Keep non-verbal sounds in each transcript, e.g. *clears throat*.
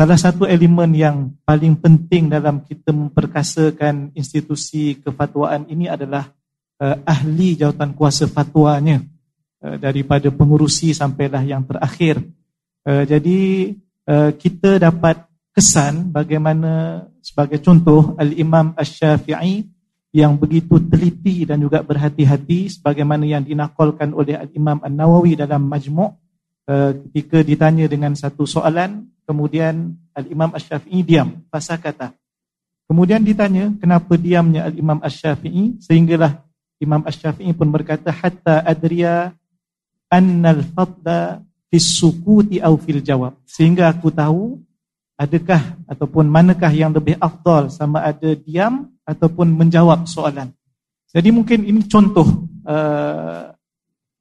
salah satu elemen yang paling penting dalam kita memperkasakan institusi kefatwaan ini adalah uh, ahli jawatan kuasa fatwanya uh, daripada pengurusi sampailah yang terakhir. Uh, jadi uh, kita dapat kesan bagaimana sebagai contoh Al-Imam Ash-Syafi'i yang begitu teliti dan juga berhati-hati sebagaimana yang dinakalkan oleh Al-Imam An-Nawawi dalam Majmu' uh, ketika ditanya dengan satu soalan Kemudian Al-Imam Ash-Syafi'i diam, pasal kata. Kemudian ditanya kenapa diamnya Al-Imam Ash-Syafi'i sehinggalah Imam Ash-Syafi'i pun berkata hatta adriya annal fadda fis sukuti aw fil jawab. Sehingga aku tahu adakah ataupun manakah yang lebih afdal sama ada diam ataupun menjawab soalan. Jadi mungkin ini contoh uh,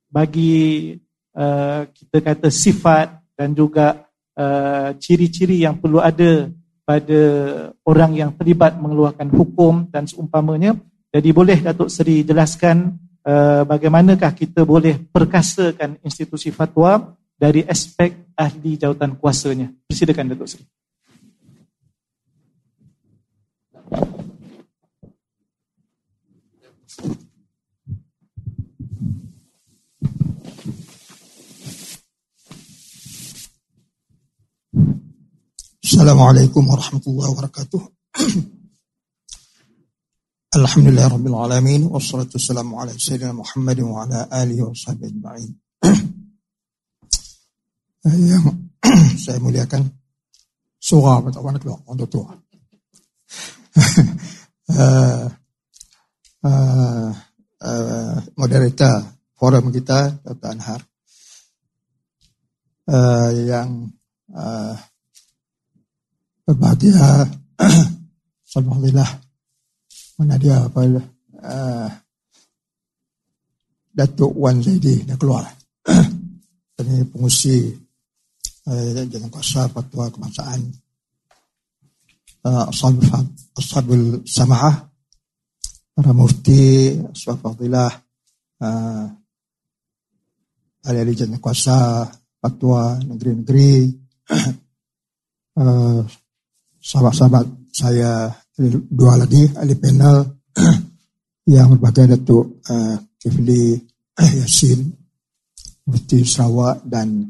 bagi uh, kita kata sifat dan juga Uh, ciri-ciri yang perlu ada pada orang yang terlibat mengeluarkan hukum dan seumpamanya. Jadi boleh Datuk Seri jelaskan uh, bagaimanakah kita boleh perkasakan institusi fatwa dari aspek ahli jawatan kuasanya. Persilakan Datuk Seri. Assalamualaikum warahmatullahi wabarakatuh. Alhamdulillah rabbil alamin wassalatu wassalamu ala sayyidina Muhammad wa ala alihi wa sahbihi ajma'in. Yang saya muliakan surah apa tak mana keluar untuk tua. uh, uh, uh, moderator forum kita Dr. Anhar uh, yang uh, berbahagia *clears throat* Alhamdulillah mana dia? Apa uh, Datuk Wan Zaidi dah keluar. Ini pengusi uh, jalan kuasa fatwa kebangsaan uh, Ashabul Sama'ah para mufti Ashabul Fadilah uh, ahli-ahli jalan kuasa fatwa negeri-negeri uh, *clears throat* sahabat-sahabat saya dua lagi ahli panel *clears throat* yang berbagai Datuk uh, Kifli Yasin Mufti Sarawak dan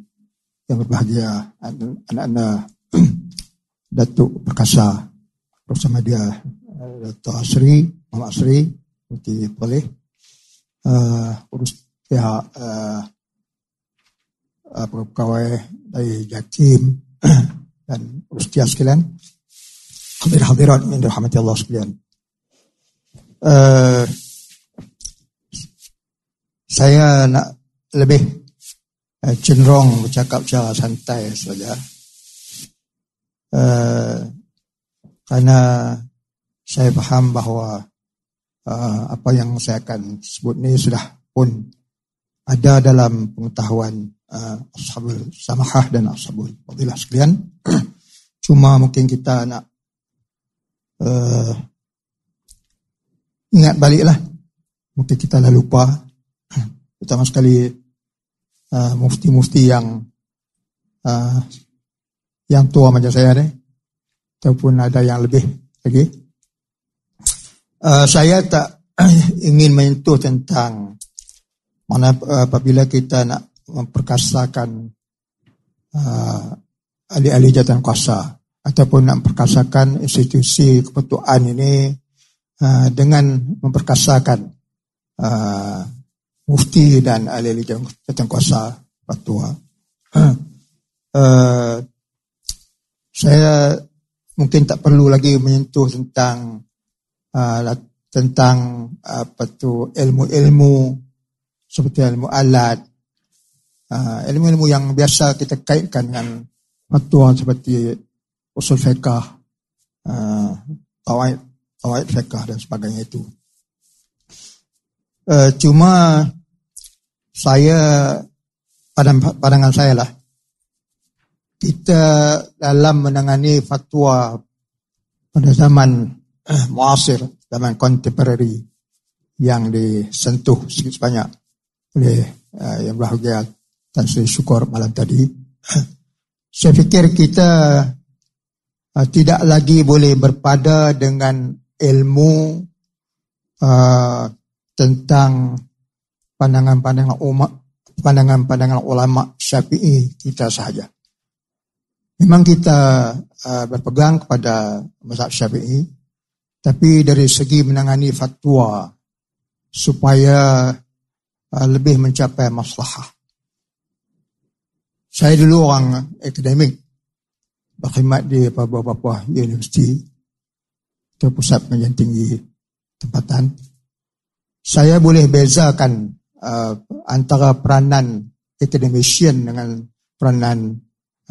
yang berbahagia anak-anak *clears throat* Datuk Perkasa bersama dia uh, Datuk Asri Muhammad Asri Mufti Poleh uh, urus pihak uh, uh, pegawai dari Jatim *clears throat* dan urus dia sekalian Hadir hadirat yang dirahmati Allah sekalian. Uh, saya nak lebih uh, cenderung bercakap secara santai saja. Uh, kerana saya faham bahawa uh, apa yang saya akan sebut ni sudah pun ada dalam pengetahuan uh, ashabul samahah dan ashabul fadilah sekalian. *clears throat* Cuma mungkin kita nak uh, ingat baliklah. Mungkin kita dah lupa. *clears throat* Pertama sekali uh, mufti-mufti yang uh, yang tua macam saya ni. Ataupun ada yang lebih lagi. Uh, saya tak *clears throat* ingin menyentuh tentang mana apabila kita nak memperkasakan uh, ahli-ahli jatuh kuasa ataupun nak memperkasakan institusi kepetuan ini uh, dengan memperkasakan uh, mufti dan ahli-ahli kuasa fatwa. uh, saya mungkin tak perlu lagi menyentuh tentang uh, tentang apa tu ilmu-ilmu seperti ilmu alat, uh, ilmu-ilmu yang biasa kita kaitkan dengan fatwa seperti usul fiqah, uh, tawaid, tawaid fiqah dan sebagainya itu. Uh, cuma saya pada pandangan saya lah kita dalam menangani fatwa pada zaman uh, muasir, zaman contemporary yang disentuh sedikit sebanyak oleh uh, yang berbahagia Tan Sri Syukur malam tadi. saya fikir kita uh, tidak lagi boleh berpada dengan ilmu uh, tentang pandangan-pandangan umat pandangan-pandangan ulama Syafi'i kita sahaja. Memang kita uh, berpegang kepada mazhab Syafi'i tapi dari segi menangani fatwa supaya uh, lebih mencapai maslahah. Saya dulu orang akademik berkhidmat di beberapa universiti atau pusat pengajian tinggi tempatan. Saya boleh bezakan uh, antara peranan academician dengan peranan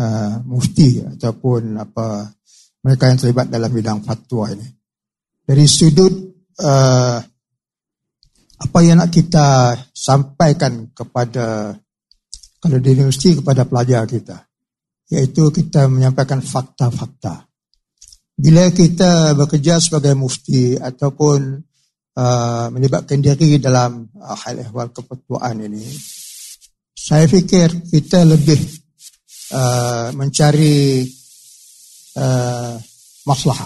uh, mufti ataupun apa mereka yang terlibat dalam bidang fatwa ini. Dari sudut uh, apa yang nak kita sampaikan kepada kalau di universiti kepada pelajar kita iaitu kita menyampaikan fakta-fakta. Bila kita bekerja sebagai mufti ataupun uh, melibatkan diri dalam uh, hal ehwal kepetuaan ini, saya fikir kita lebih uh, mencari uh, masalah.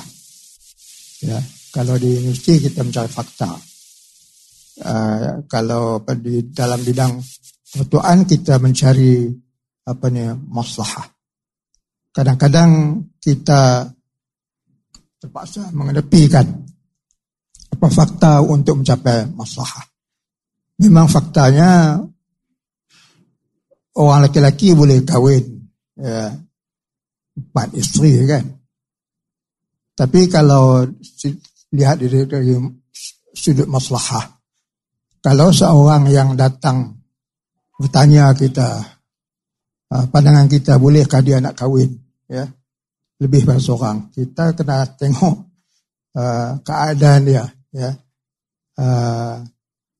Ya, kalau di universiti kita mencari fakta. Uh, kalau di dalam bidang kepetuaan kita mencari apa ni masalah. Kadang-kadang kita terpaksa mengedepikan apa fakta untuk mencapai masalah. Memang faktanya orang lelaki boleh kahwin ya, empat isteri kan. Tapi kalau lihat dari, dari sudut masalah, kalau seorang yang datang bertanya kita, ah, pandangan kita bolehkah dia nak kahwin, ya, lebih pada seorang, kita kena tengok uh, keadaan dia, ya. Uh,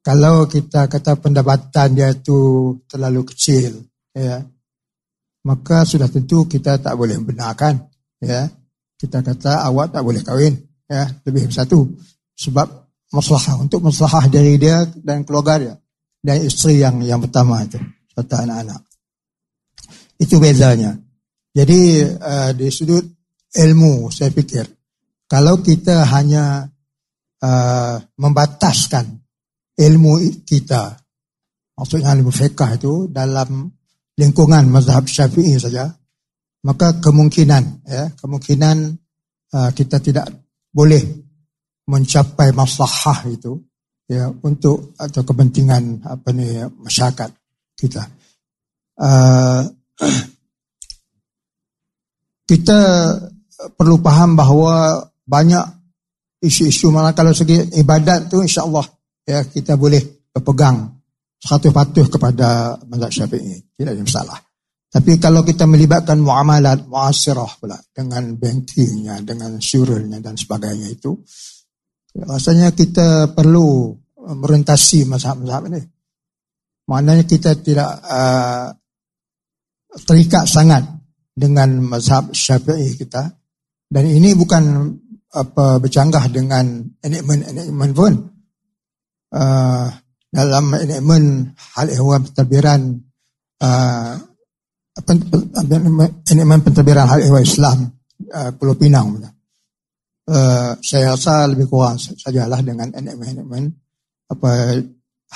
kalau kita kata pendapatan dia tu terlalu kecil ya maka sudah tentu kita tak boleh benarkan ya. Kita kata awak tak boleh kahwin ya. Lebih satu sebab masalah untuk masalah dari dia dan keluarga dia dan isteri yang yang pertama itu serta anak-anak. Itu bezanya jadi uh, di sudut ilmu saya fikir kalau kita hanya uh, membataskan ilmu kita maksudnya ilmu fiqah itu dalam lingkungan mazhab syafi'i saja maka kemungkinan ya kemungkinan uh, kita tidak boleh mencapai maslahah itu ya untuk atau kepentingan apa ni masyarakat kita. Uh, *clears throat* kita perlu faham bahawa banyak isu-isu mana kalau segi ibadat tu insya-Allah ya kita boleh berpegang satu patuh kepada mazhab Syafi'i. Tidak ada masalah. Tapi kalau kita melibatkan muamalat muasirah pula dengan bankingnya dengan syurulnya dan sebagainya itu rasanya kita perlu merentasi mazhab-mazhab ini. Maknanya kita tidak uh, terikat sangat dengan mazhab Syafi'i kita. Dan ini bukan apa bercanggah dengan enakmen-enakmen pun. Uh, dalam enakmen hal ehwal pentadbiran uh, enakmen pentadbiran hal ehwal Islam uh, Pulau Pinang. Uh, saya rasa lebih kurang sajalah dengan enakmen-enakmen apa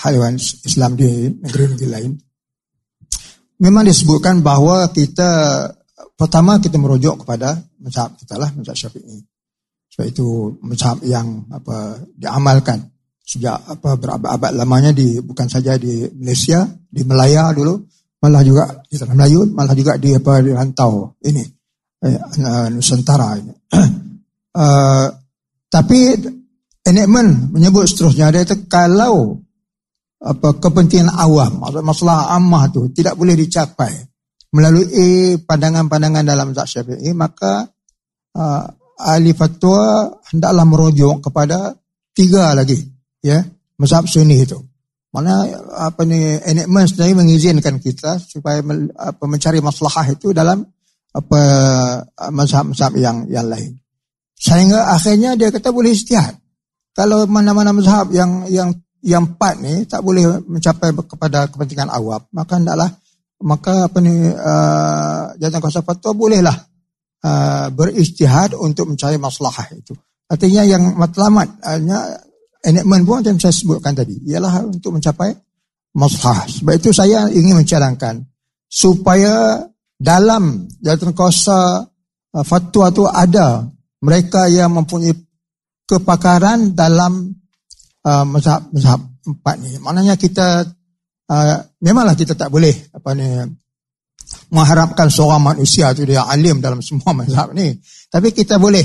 hal ehwal Islam di negeri-negeri lain. Memang disebutkan bahawa kita pertama kita merujuk kepada mazhab kita lah mazhab Syafi'i sebab itu mazhab yang apa diamalkan sejak apa berabad-abad lamanya di bukan saja di Malaysia, di Melaya dulu, malah juga di tanah Melayu, malah juga di apa di rantau ini eh, Nusantara ini. uh, *clears throat* tapi enakmen menyebut seterusnya dia itu kalau apa kepentingan awam maksud masalah ammah tu tidak boleh dicapai melalui pandangan-pandangan dalam zat syafi'i maka uh, ahli fatwa hendaklah merujuk kepada tiga lagi ya mazhab sunni itu. Mana apa ni enakmen sebenarnya mengizinkan kita supaya apa mencari maslahah itu dalam apa mazhab-mazhab yang yang lain. Sehingga akhirnya dia kata boleh istihad. Kalau mana-mana mazhab yang yang yang empat ni tak boleh mencapai kepada kepentingan awam maka hendaklah maka apa ni uh, jatuh kuasa fatwa bolehlah uh, beristihad untuk mencari masalah itu. Artinya yang matlamat, hanya enakmen pun yang saya sebutkan tadi, ialah untuk mencapai masalah. Sebab itu saya ingin mencadangkan supaya dalam jawatan kuasa uh, fatwa itu ada mereka yang mempunyai kepakaran dalam uh, mazhab-mazhab empat ni. Maknanya kita uh, memanglah kita tak boleh apa ni mengharapkan seorang manusia tu dia alim dalam semua *laughs* mazhab ni. Tapi kita boleh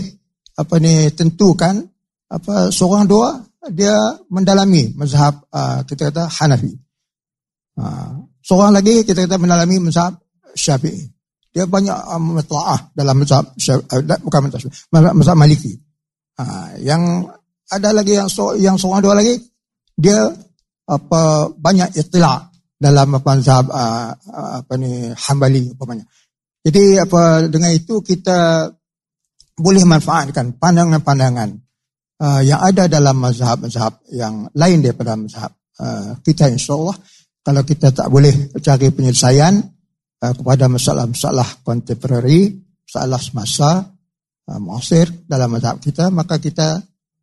apa ni tentukan apa seorang dua dia mendalami mazhab uh, kita kata Hanafi. Uh, seorang lagi kita kata mendalami mazhab Syafi'i. Dia banyak um, matlaah dalam mazhab uh, bukan mazhab mazhab Maliki. Uh, yang ada lagi yang so, yang seorang dua lagi dia apa banyak istilah dalam mazhab uh, apa ni Hambali umpamanya. Jadi apa dengan itu kita boleh manfaatkan pandangan-pandangan uh, yang ada dalam mazhab-mazhab yang lain daripada mazhab uh, kita insyaallah kalau kita tak boleh cari penyelesaian uh, kepada masalah-masalah kontemporari, masalah semasa uh, muasir dalam mazhab kita maka kita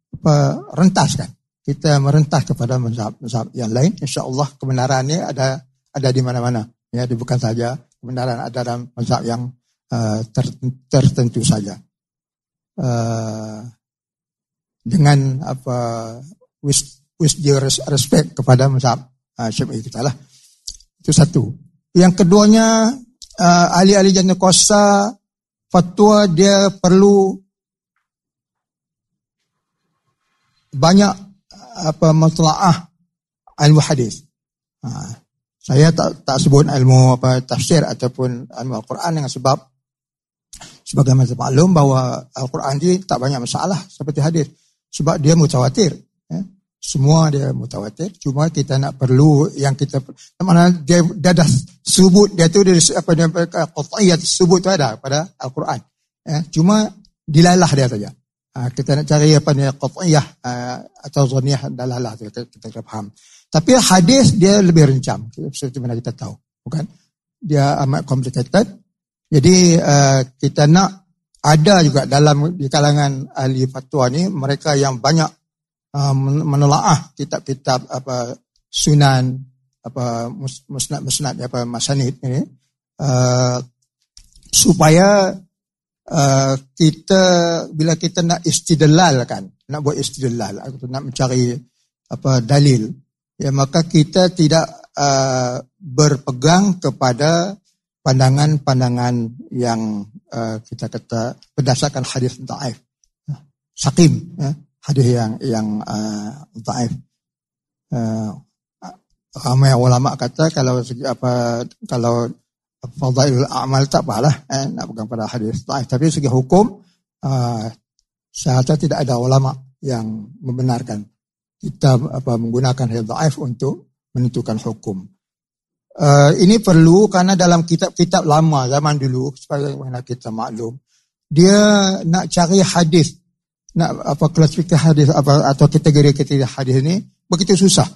apa rentaskan kita merentas kepada mazhab-mazhab yang lain. Insyaallah kebenarannya ada ada di mana-mana. Ya bukan saja kebenaran ada dalam mazhab yang uh, ter, tertentu saja. Uh, dengan apa wis wis respect kepada mazhab uh, Syafi'i kita lah. Itu satu. Yang keduanya uh, ahli-ahli jannah kuasa fatwa dia perlu banyak apa matlaah ilmu hadis. Ha, saya tak tak sebut ilmu apa tafsir ataupun ilmu Al-Quran dengan sebab sebagai macam maklum bahawa Al-Quran ini tak banyak masalah seperti hadis sebab dia mutawatir. Ya. Semua dia mutawatir. Cuma kita nak perlu yang kita mana dia, dia dah sebut dia tu dia apa dia qat'iyat sebut tu ada pada Al-Quran. Ya. Cuma dilalah dia saja. Ah, kita nak cari apa ni qat'iyah uh, atau zaniyah dalalah kita, kita kita faham. Tapi hadis dia lebih rencam seperti mana kita tahu, bukan? Dia amat complicated. Jadi uh, kita nak ada juga dalam di kalangan ahli fatwa ni mereka yang banyak uh, menelaah kitab-kitab apa sunan apa musnad-musnad apa masanid ini uh, supaya uh, kita bila kita nak istidlal kan nak buat istidlal atau nak mencari apa dalil ya maka kita tidak uh, berpegang kepada pandangan-pandangan yang uh, kita kata berdasarkan hadis dhaif sakim ya hadis yang yang uh, dhaif uh, ramai ulama kata kalau apa kalau fadailul amal tak apalah eh, nak pegang pada hadis. Tapi segi hukum uh, saya rasa tidak ada ulama yang membenarkan. Kita apa menggunakan hadis dhaif untuk menentukan hukum. Uh, ini perlu karena dalam kitab-kitab lama zaman dulu supaya kita maklum dia nak cari hadis nak apa klasifikasi hadis apa atau kategori-kategori hadis ini begitu susah.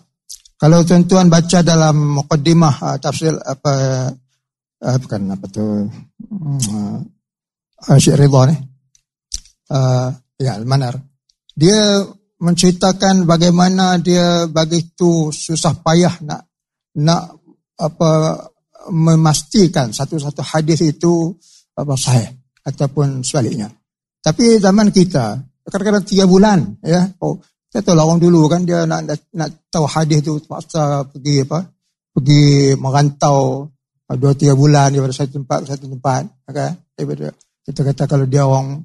Kalau tuan-tuan baca dalam mukaddimah uh, tafsir apa uh, bukan apa tu? Uh, Syekh Ridha ni. Uh, ya Al-Manar. Dia menceritakan bagaimana dia begitu susah payah nak nak apa memastikan satu-satu hadis itu apa sahih ataupun sebaliknya. Tapi zaman kita kadang-kadang tiga bulan ya. Oh kita tahu lah orang dulu kan dia nak nak, nak tahu hadis itu terpaksa pergi apa? Pergi merantau dua tiga bulan daripada satu tempat ke satu tempat okay? daripada kita kata kalau dia orang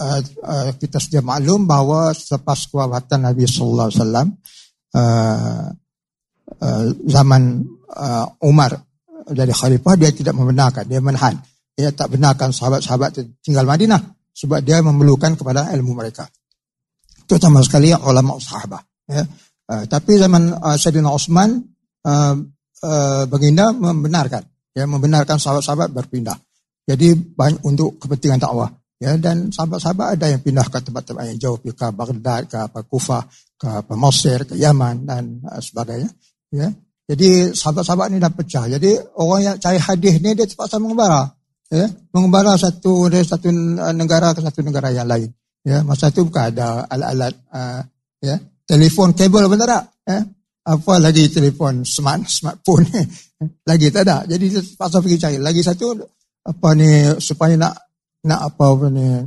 uh, uh, kita sudah maklum bahawa selepas kewafatan Nabi sallallahu alaihi wasallam uh, uh, zaman uh, Umar jadi khalifah dia tidak membenarkan dia menahan dia tak benarkan sahabat-sahabat tinggal Madinah sebab dia memerlukan kepada ilmu mereka terutama sekali ulama sahabat ya. Uh, tapi zaman uh, Sayyidina Osman uh, uh, baginda membenarkan ya membenarkan sahabat-sahabat berpindah. Jadi banyak untuk kepentingan dakwah ya dan sahabat-sahabat ada yang pindah ke tempat-tempat yang jauh ke Baghdad ke apa Kufah ke apa Mesir ke Yaman dan uh, sebagainya ya. Jadi sahabat-sahabat ni dah pecah. Jadi orang yang cari hadis ni dia terpaksa mengembara. ya, mengembara satu dari satu negara ke satu negara yang lain. Ya, masa itu bukan ada alat-alat uh, ya, telefon kabel benar tak? Ya? Apa lagi telefon smart smartphone *laughs* lagi tak ada. Jadi pasal pergi cari lagi satu apa ni supaya nak nak apa, ni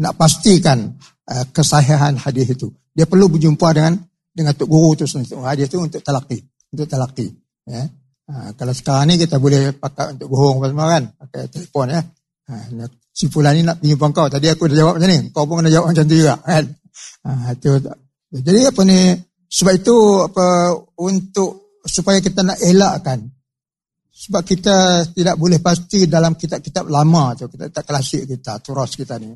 nak pastikan uh, kesahihan hadis itu. Dia perlu berjumpa dengan dengan tok guru tu sendiri. Hadis itu untuk talaki, untuk talaki. Ya. Ha, kalau sekarang ni kita boleh pakai untuk bohong apa semua kan. Pakai telefon ya. Ha, si Fulan ni nak pinjam kau. Tadi aku dah jawab macam ni. Kau pun kena jawab macam tu juga kan. Ha, itu, jadi apa ni. Sebab itu apa untuk supaya kita nak elakkan. Sebab kita tidak boleh pasti dalam kitab-kitab lama tu. Kita tak klasik kita. Turas kita ni.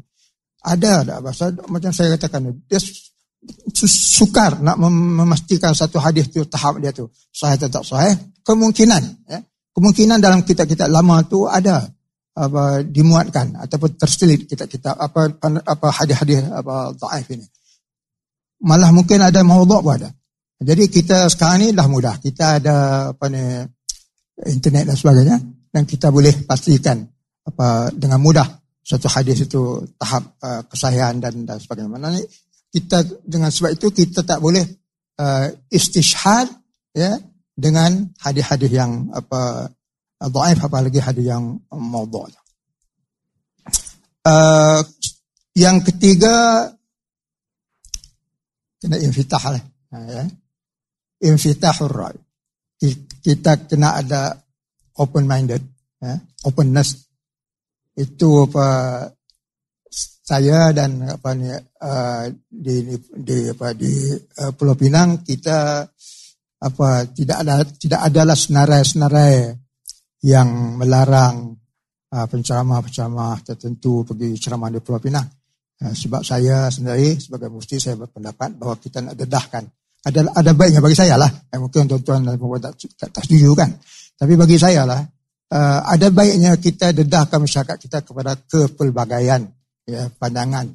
Ada tak bahasa. Macam saya katakan. Dia sukar nak memastikan satu hadis tu tahap dia tu sahih atau tak sahih kemungkinan ya kemungkinan dalam kitab-kitab lama tu ada apa dimuatkan ataupun terselit kitab-kitab apa apa hadis-hadis apa dhaif ini malah mungkin ada maudhu' pun ada jadi kita sekarang ni dah mudah kita ada apa ni internet dan sebagainya dan kita boleh pastikan apa dengan mudah satu hadis itu tahap uh, kesahihan dan dan sebagainya. Mana ni kita dengan sebab itu kita tak boleh uh, istishhad ya dengan hadis-hadis yang apa dhaif apalagi hadis yang maudhu'. Uh, yang ketiga kena infitah lah. Ya. Infitahur rai. Kita kena ada open minded, ya. openness. Itu apa saya dan apa ni uh, di di apa di uh, Pulau Pinang kita apa tidak ada tidak adalah senarai-senarai yang melarang uh, penceramah-penceramah tertentu pergi ceramah di Pulau Pinang. Uh, sebab saya sendiri sebagai mufti saya berpendapat bahawa kita nak dedahkan. Ada ada baiknya bagi saya lah. Eh, mungkin tuan-tuan dan puan tak, tak, tak setuju kan. Tapi bagi saya lah uh, ada baiknya kita dedahkan masyarakat kita kepada kepelbagaian ya pandangan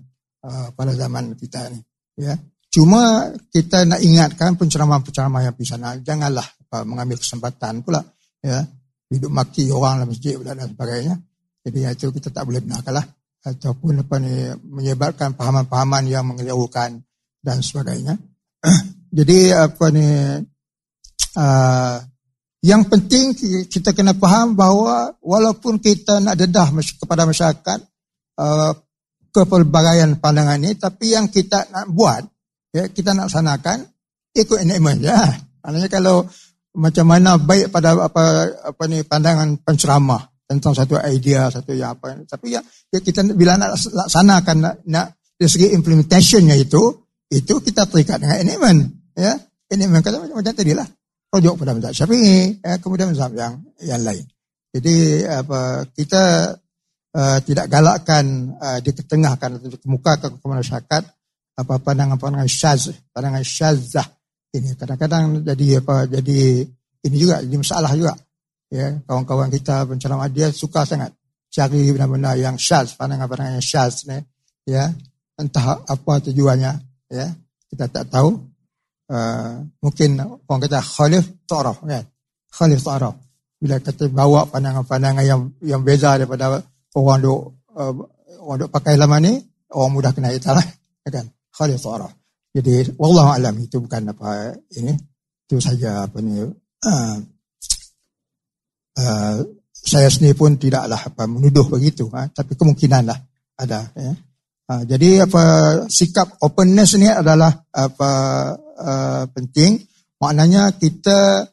uh, pada zaman kita ni ya. Cuma kita nak ingatkan penceramah-penceramah yang di sana janganlah uh, mengambil kesempatan pula ya. Hidup maki orang dalam masjid dan sebagainya. Jadi itu kita tak boleh benarkanlah ataupun apa ni menyebabkan pahaman-pahaman yang mengelirukan dan sebagainya *clears throat* jadi apa ni uh, *tsk* yang penting kita kena faham bahawa walaupun kita nak dedah kepada masyarakat uh, kepelbagaian pandangan ini, tapi yang kita nak buat, ya, kita nak sanakan, ikut enakmen ya. Maknanya kalau macam mana baik pada apa apa ni pandangan penceramah tentang satu idea satu yang apa. Tapi ya, ya kita bila nak laksanakan nak, nak dari segi implementationnya itu itu kita terikat dengan enakmen ya. Enakmen kata macam, macam tadi lah projek pada mazhab syafi'i ya, kemudian mazhab yang yang lain. Jadi apa kita uh, tidak galakkan uh, diketengahkan atau dikemukakan kepada masyarakat apa pandangan-pandangan syaz, pandangan syazah ini. Kadang-kadang jadi apa jadi ini juga jadi masalah juga ya kawan-kawan kita penceramah dia suka sangat cari benda-benda yang syaz pandangan-pandangan yang syaz ni. Ya entah apa tujuannya. Ya kita tak tahu. Uh, mungkin orang kata khalif ta'raf kan khalif ta'raf bila kata bawa pandangan-pandangan yang yang beza daripada orang duk uh, orang duk pakai lama ni orang mudah kena ital lah ya kan? Khalid suara jadi wallahu alam itu bukan apa ini. Itu saja apa ni. Uh, uh, saya sendiri pun tidaklah apa menuduh begitu ha? tapi kemungkinan lah ada ya. uh, jadi apa sikap openness ni adalah apa uh, penting maknanya kita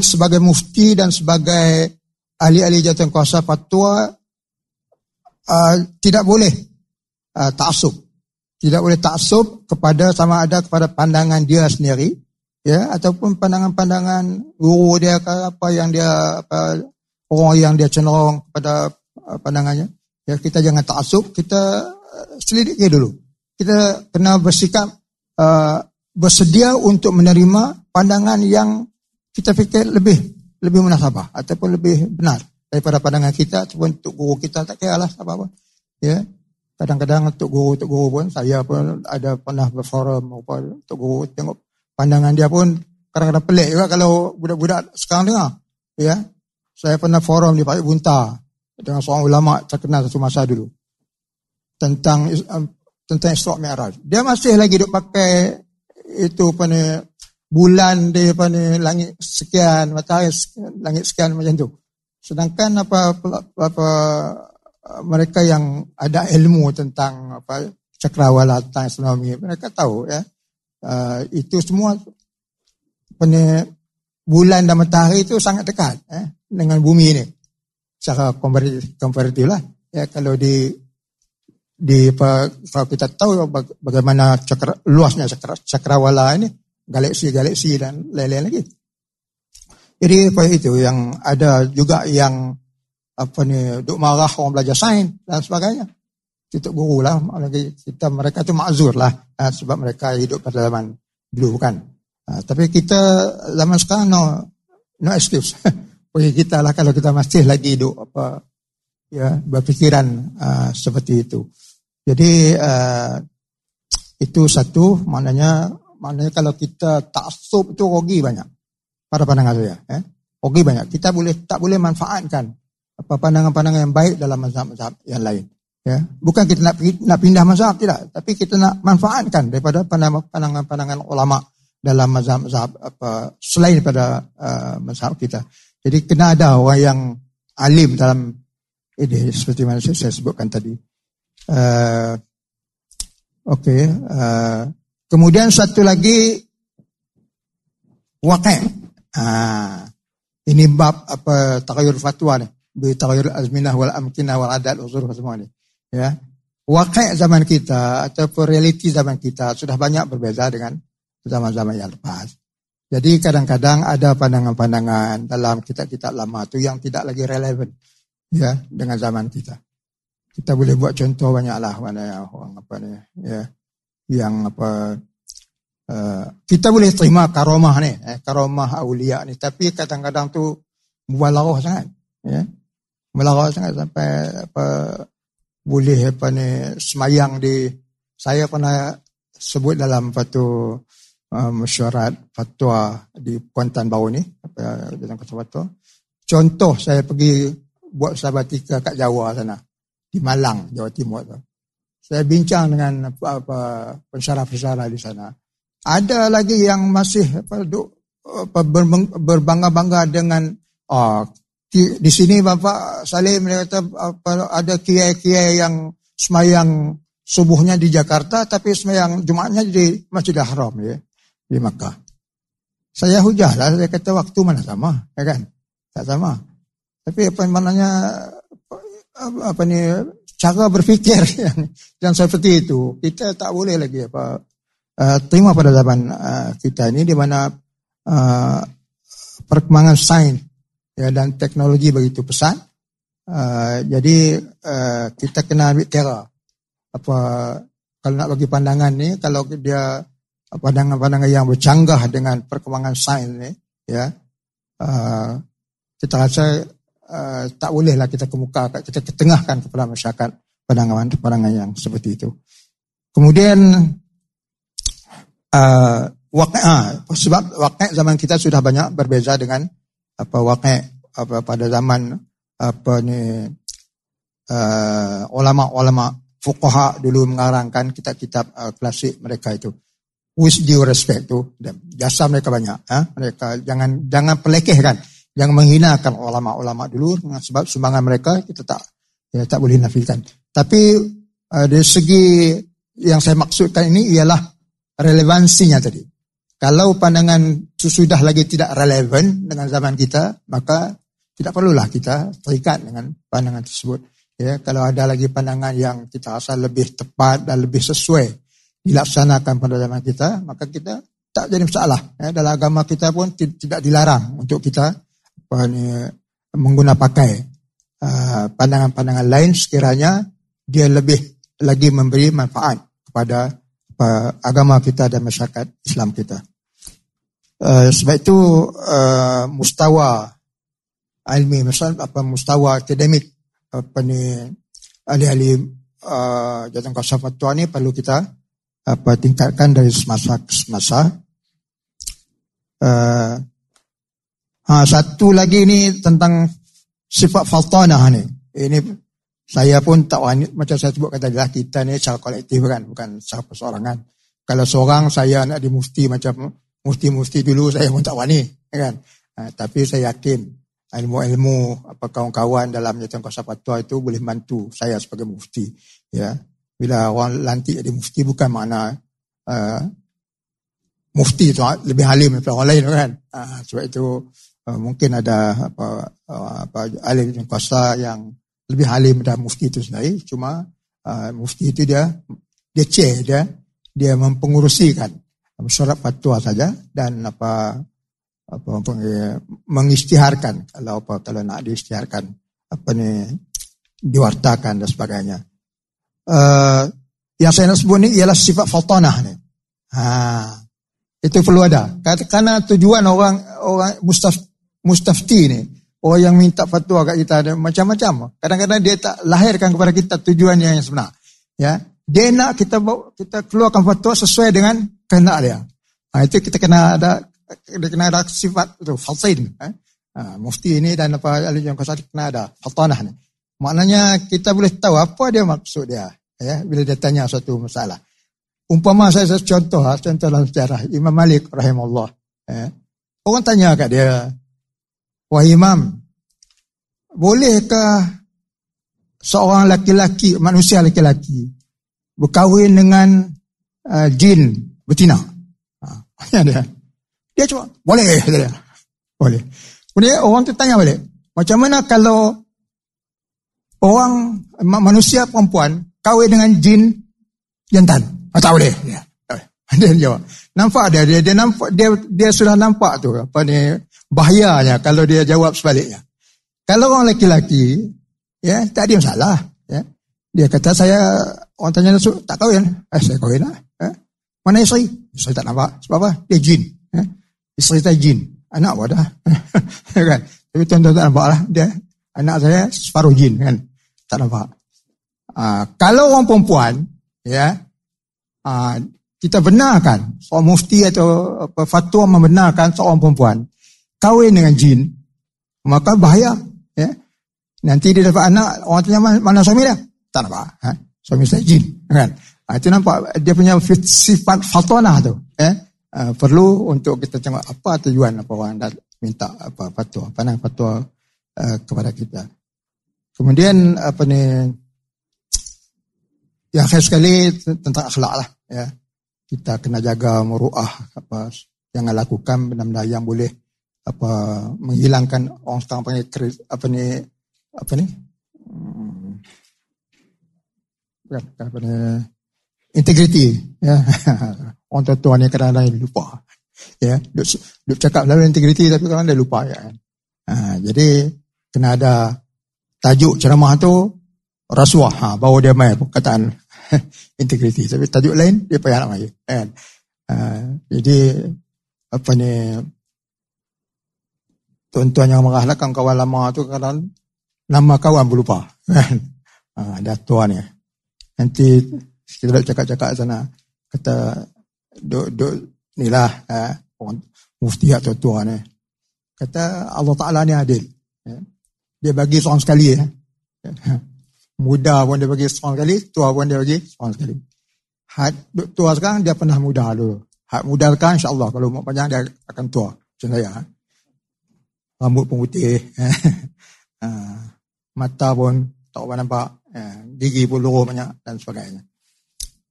sebagai mufti dan sebagai ahli-ahli jatuh kuasa fatwa uh, tidak boleh uh, taksub. Tidak boleh taksub kepada sama ada kepada pandangan dia sendiri ya ataupun pandangan-pandangan guru dia ke apa yang dia apa orang yang dia cenderung kepada uh, pandangannya. Ya kita jangan taksub, kita uh, selidiki dulu. Kita kena bersikap uh, bersedia untuk menerima pandangan yang kita fikir lebih lebih munasabah ataupun lebih benar daripada pandangan kita ataupun untuk guru kita tak kira lah apa-apa. Ya. Kadang-kadang untuk guru untuk guru pun saya pun ada pernah berforum apa untuk guru tengok pandangan dia pun kadang-kadang pelik juga kalau budak-budak sekarang dengar. Ya. Saya pernah forum di Pak Bunta. dengan seorang ulama terkenal satu masa dulu tentang um, tentang Isra Mi'raj. Dia masih lagi duk pakai itu apa ni bulan dia apa ni langit sekian matahari sekian, langit sekian macam tu. Sedangkan apa apa mereka yang ada ilmu tentang apa cakrawala tentang astronomi mereka tahu ya uh, itu semua ni bulan dan matahari itu sangat dekat eh, dengan bumi ini secara komparatif lah. Ya kalau di di kalau kita tahu bagaimana cakra, luasnya cakra, cakrawala ini galaksi-galaksi dan lain-lain lagi. Jadi apa itu yang ada juga yang apa ni duk marah orang belajar sains dan sebagainya kita guru lah. Kita mereka tu makzur lah sebab mereka hidup pada zaman dulu bukan? Ha, tapi kita zaman sekarang no no excuse. *laughs* Bagi kita lah kalau kita masih lagi hidup apa ya berpikiran uh, seperti itu. Jadi uh, itu satu. Maknanya maknanya kalau kita taksub itu rugi banyak. Pada pandangan saya eh rugi banyak. Kita boleh tak boleh manfaatkan apa pandangan-pandangan yang baik dalam mazhab-mazhab yang lain ya bukan kita nak nak pindah mazhab tidak tapi kita nak manfaatkan daripada pandangan-pandangan ulama dalam mazhab-mazhab apa selain daripada uh, mazhab kita. Jadi kena ada orang yang alim dalam ini seperti mana saya sebutkan tadi. Uh, Okey. Uh, kemudian satu lagi waqi'. Uh, ini bab apa tagayur fatwa ni. Bi tagayur azminah wal amkinah wal adat uzur semua ni. Ya. Waqi' zaman kita ataupun realiti zaman kita sudah banyak berbeza dengan zaman-zaman yang lepas. Jadi kadang-kadang ada pandangan-pandangan dalam kitab-kitab lama itu yang tidak lagi relevan ya dengan zaman kita. Kita boleh buat contoh banyaklah mana yang apa ni ya yang apa uh, kita boleh terima karomah ni eh, karomah aulia ni tapi kadang-kadang tu mubalarah sangat ya. Mubalarah sangat sampai apa boleh apa ni semayang di saya pernah sebut dalam satu mesyuarat fatwa di Kuantan Baru ni apa dalam kata fatwa. Contoh saya pergi buat sabatika kat Jawa sana di Malang, Jawa Timur tu. Saya bincang dengan apa, apa pensyarah-pensyarah di sana. Ada lagi yang masih apa, apa berbangga-bangga dengan oh, di sini Bapak Salim dia kata ada kiai-kiai yang semayang subuhnya di Jakarta tapi semayang Jumatnya di Masjidil Haram ya di Makkah. Saya hujah lah, saya kata waktu mana sama, ya kan? Tak sama. Tapi apa apa, apa ni cara berfikir *laughs* yang, yang seperti itu kita tak boleh lagi apa uh, terima pada zaman uh, kita ini di mana uh, perkembangan sains ya dan teknologi begitu pesat. Uh, jadi uh, kita kena ambil kira apa kalau nak bagi pandangan ni kalau dia pandangan-pandangan yang bercanggah dengan perkembangan sains ni ya uh, kita rasa uh, tak bolehlah kita kemuka kita ketengahkan kepada masyarakat pandangan-pandangan yang seperti itu kemudian uh, uh, sebab waqi' zaman kita sudah banyak berbeza dengan apa waqi' apa pada zaman apa ni uh, ulama-ulama fuqaha dulu mengarangkan kitab-kitab uh, klasik mereka itu with due respect them. Jasa mereka banyak. Ha? Mereka jangan jangan pelekehkan, jangan menghinakan ulama-ulama dulu sebab sumbangan mereka kita tak ya, tak boleh nafikan. Tapi uh, dari segi yang saya maksudkan ini ialah relevansinya tadi. Kalau pandangan sudah lagi tidak relevan dengan zaman kita, maka tidak perlulah kita terikat dengan pandangan tersebut. Ya, kalau ada lagi pandangan yang kita rasa lebih tepat dan lebih sesuai dilaksanakan pada zaman kita, maka kita tak jadi masalah. Ya, dalam agama kita pun tidak dilarang untuk kita apa ni, mengguna pakai uh, pandangan-pandangan lain sekiranya dia lebih lagi memberi manfaat kepada uh, agama kita dan masyarakat Islam kita. Uh, sebab itu uh, mustawa ilmi, misal apa mustawa akademik apa ni ahli-ahli uh, jatuh kuasa fatwa ni perlu kita apa tingkatkan dari semasa ke semasa. Uh, ha, satu lagi ni tentang sifat faltanah ni. Ini saya pun tak wani, macam saya sebut kata adalah kita ni secara kolektif kan, bukan secara persorangan. Kalau seorang saya nak di mufti macam mufti-mufti dulu saya pun tak wani. Kan? Ha, tapi saya yakin ilmu-ilmu apa kawan-kawan dalam jatuh kuasa fatwa itu boleh bantu saya sebagai mufti. Ya, Bila orang lantik jadi mufti bukan makna uh, mufti tu lebih halim daripada orang lain kan. Uh, sebab itu uh, mungkin ada apa uh, apa alim kuasa yang lebih halim daripada mufti itu sendiri. Cuma uh, mufti itu dia dia chair dia dia mempengurusikan syarat fatwa saja dan apa apa, apa mengisytiharkan kalau apa kalau nak diisytiharkan apa ni diwartakan dan sebagainya. Uh, yang saya nak sebut ni ialah sifat faltanah ni. Ha, itu perlu ada. Karena tujuan orang orang mustaf, mustafti ni, orang yang minta fatwa kat kita ada macam-macam. Kadang-kadang dia tak lahirkan kepada kita tujuan yang sebenar. Ya, dia nak kita kita keluarkan fatwa sesuai dengan kehendak dia. Ha, itu kita kena ada kita kena ada sifat itu falsin. Eh? Ha, mufti ini dan apa ahli yang kuasa kena ada faltanah ni. Maknanya kita boleh tahu apa dia maksud dia. Ya, bila dia tanya satu masalah. Umpama saya, saya contoh, ha, contoh dalam sejarah Imam Malik rahimahullah. Eh. Orang tanya kat dia, Wah Imam, bolehkah seorang laki-laki, manusia laki-laki, berkahwin dengan uh, jin betina? Ha, dia. Dia cuma, boleh. Dia. Boleh. Kemudian orang tu tanya balik, macam mana kalau orang manusia perempuan kahwin dengan jin jantan? Oh, tak boleh. Ya. *laughs* Dia jawab. Nampak dia, dia dia nampak dia dia sudah nampak tu apa ni bahayanya kalau dia jawab sebaliknya. Kalau orang lelaki ya tak ada masalah ya. Dia kata saya orang tanya tak kahwin. Eh saya kahwin lah. Ya. Mana isteri? Isteri tak nampak. Sebab apa? Dia jin. Ya. Isteri saya jin. Anak apa dah? *laughs* kan? Tapi tuan-tuan tak nampak lah. Dia, anak saya separuh jin kan. Tak nampak. Uh, kalau orang perempuan, ya, Ah, kita benarkan seorang mufti atau fatwa membenarkan seorang perempuan kahwin dengan jin maka bahaya ya nanti dia dapat anak orang tanya mana, mana suami dia tak nampak ha? suami saya jin kan itu nampak dia punya sifat fatwa tu ya uh, perlu untuk kita tengok apa tujuan apa orang dah minta apa fatwa apa fatwa uh, kepada kita kemudian apa ni yang akhir sekali tentang akhlak lah. Ya. Kita kena jaga muruah apa jangan lakukan benda-benda yang boleh apa menghilangkan orang sekarang panggil apa ni apa ni hmm. apa ni integriti ya. *laughs* Orang tua ni kadang-kadang lupa. Ya duk, duk cakap lalu integriti tapi kadang dia lupa ya. Ha, jadi kena ada tajuk ceramah tu rasuah. Ha, bawa dia mai perkataan *laughs* integriti. Tapi tajuk lain dia payah nak mai kan. Uh, jadi apa ni tuan-tuan yang marah kawan lama tu kadang nama kawan berlupa *laughs* kan. Uh, ada tuan ni. Nanti kita dah cakap-cakap sana kata duk duk ni lah uh, orang mufti atau tuan ni kata Allah Ta'ala ni adil ya. dia bagi seorang sekali ya. Muda pun dia bagi seorang kali, tua pun dia bagi seorang sekali. Had tua sekarang dia pernah muda dulu. Had muda sekarang insyaAllah kalau umur panjang dia akan tua. Macam saya. Rambut pun putih. Ah, *laughs* mata pun tak apa nampak. Gigi pun luruh banyak dan sebagainya.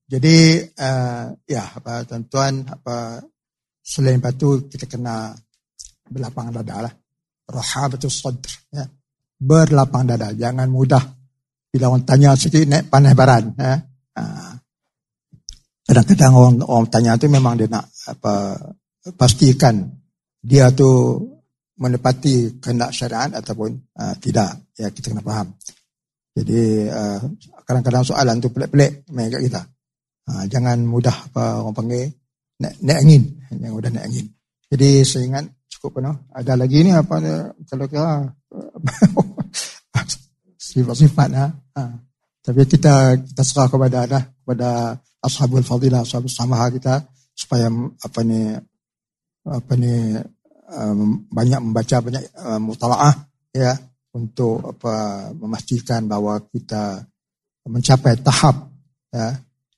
Jadi uh, ya apa tuan-tuan apa selain itu kita kena berlapang dada lah. Rahabatul sadr ya. Berlapang dada, jangan mudah bila orang tanya sikit naik panas baran ya. kadang-kadang orang orang tanya tu memang dia nak apa pastikan dia tu menepati kehendak syariat ataupun uh, tidak ya kita kena faham jadi uh, kadang-kadang soalan tu pelik-pelik kat kita uh, jangan mudah apa orang panggil naik, naik angin yang mudah naik angin jadi saya ingat cukup penuh ada lagi ni apa kalau kita *laughs* sifat-sifat ha? ha. Tapi kita kita serah kepada dah kepada ashabul fadilah, ashabul samaha kita supaya apa ni apa ni um, banyak membaca banyak um, mutalaah ya untuk apa memastikan bahawa kita mencapai tahap ya,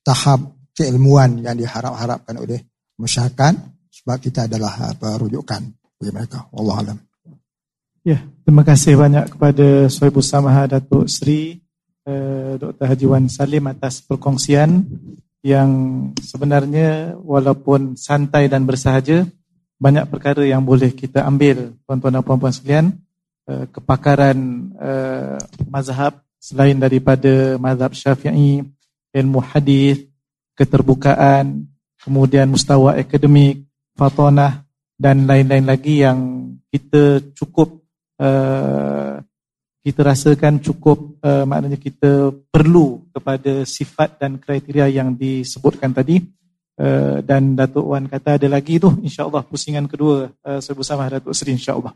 tahap keilmuan yang diharap-harapkan oleh masyarakat sebab kita adalah apa rujukan bagi mereka. Allah alam. Ya, terima kasih banyak kepada Sohibul Samaha Datuk Seri eh, Dr. Haji Wan Salim atas perkongsian yang sebenarnya walaupun santai dan bersahaja banyak perkara yang boleh kita ambil tuan-tuan dan puan-puan sekalian eh, kepakaran eh, mazhab selain daripada mazhab Syafi'i ilmu hadis keterbukaan, kemudian mustawa akademik, fatonah dan lain-lain lagi yang kita cukup uh, kita rasakan cukup uh, maknanya kita perlu kepada sifat dan kriteria yang disebutkan tadi uh, dan Datuk Wan kata ada lagi tu insya-Allah pusingan kedua uh, sebut sama Datuk Seri insya-Allah.